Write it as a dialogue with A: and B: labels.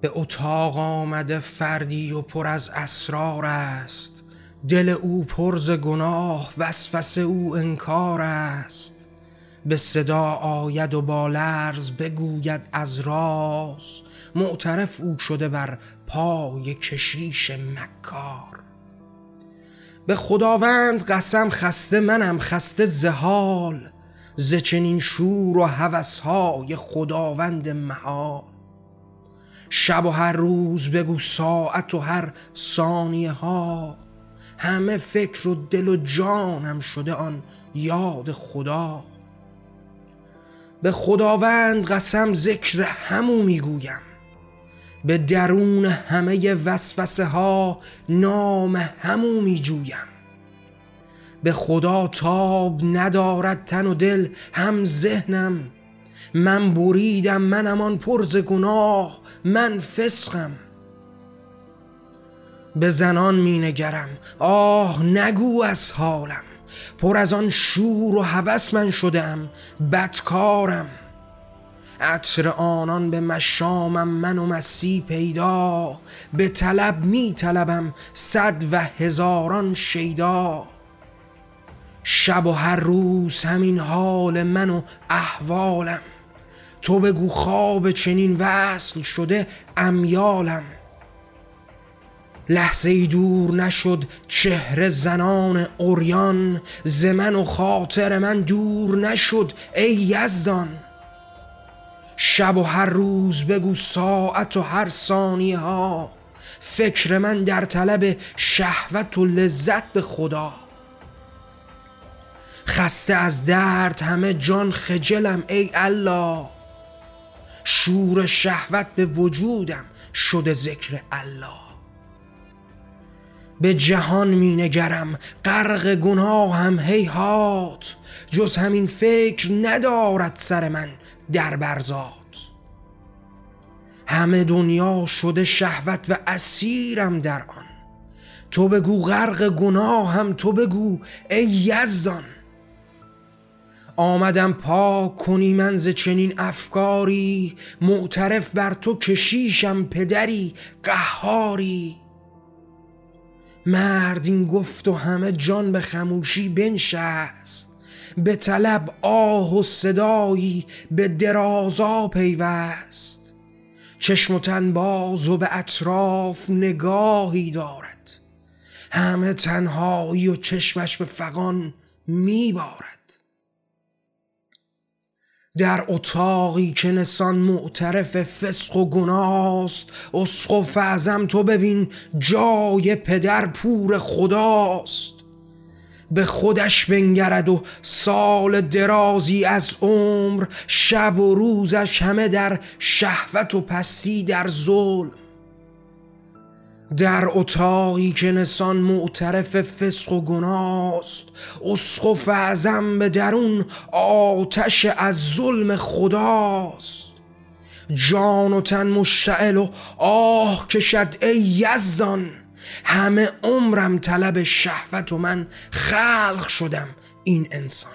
A: به اتاق آمده فردی و پر از اسرار است. دل او پرز گناه وسوسه او انکار است. به صدا آید و با لرز بگوید از راز. معترف او شده بر پای کشیش مکار. به خداوند قسم خسته منم خسته زهال ز چنین شور و هوسهای خداوند محال. شب و هر روز بگو ساعت و هر ثانیه ها. همه فکر و دل و جانم شده آن یاد خدا. به خداوند قسم ذکر همو می‌گویم. به درون همه وسوسه ها نام همو میجویم. به خدا تاب ندارد تن و دل هم ذهنم. من بریدم منم آن پرز گناه. من فسقم. به زنان می نگرم. آه نگو از حالم. پر از آن شور و هوس من شدم. بدکارم. عطر آنان به مشامم من و مسی پیدا. به طلب می طلبم صد و هزاران شیدا. شب و هر روز همین حال من و احوالم. تو بگو خواب چنین وصل شده امیالم. لحظه ای دور نشد چهره زنان اوریان زمن و خاطر من دور نشد ای یزدان. شب و هر روز بگو ساعت و هر ثانیه ها فکر من در طلب شهوت و لذت به خدا. خسته از درد همه جان خجلم ای الله. شور شهوت به وجودم شده ذکر الله. به جهان می نگرم غرق گناهم هیهات جز همین فکر ندارد سر من در برزاد همه دنیا شده شهوت و اسیرم در آن. تو بگو غرق گناهم تو بگو ای یزدان. آمدم پاک کنی من ز چنین افکاری معترف بر تو کشیشم پدری قهاری. مرد این گفت و همه جان به خموشی بنشست به طلب آه و صدایی به درازا پیوست. چشم و تن باز و به اطراف نگاهی دارد همه تنهایی و چشمش به فقان میبارد. در اتاقی که نسان معترف فسق و گناست. اسقف اعظم تو ببین جای پدر پور خداست. به خودش بنگرد و سال درازی از عمر شب و روزش همه در شهوت و پستی در ظلم. در اتاقی که نسان معترف فسق و گناست اسقف اعظم به درون آتش از ظلم خداست. جان و تن مشتعل و آه کشد ای یزدان همه عمرم طلب شهوت و من خلق شدم این انسان.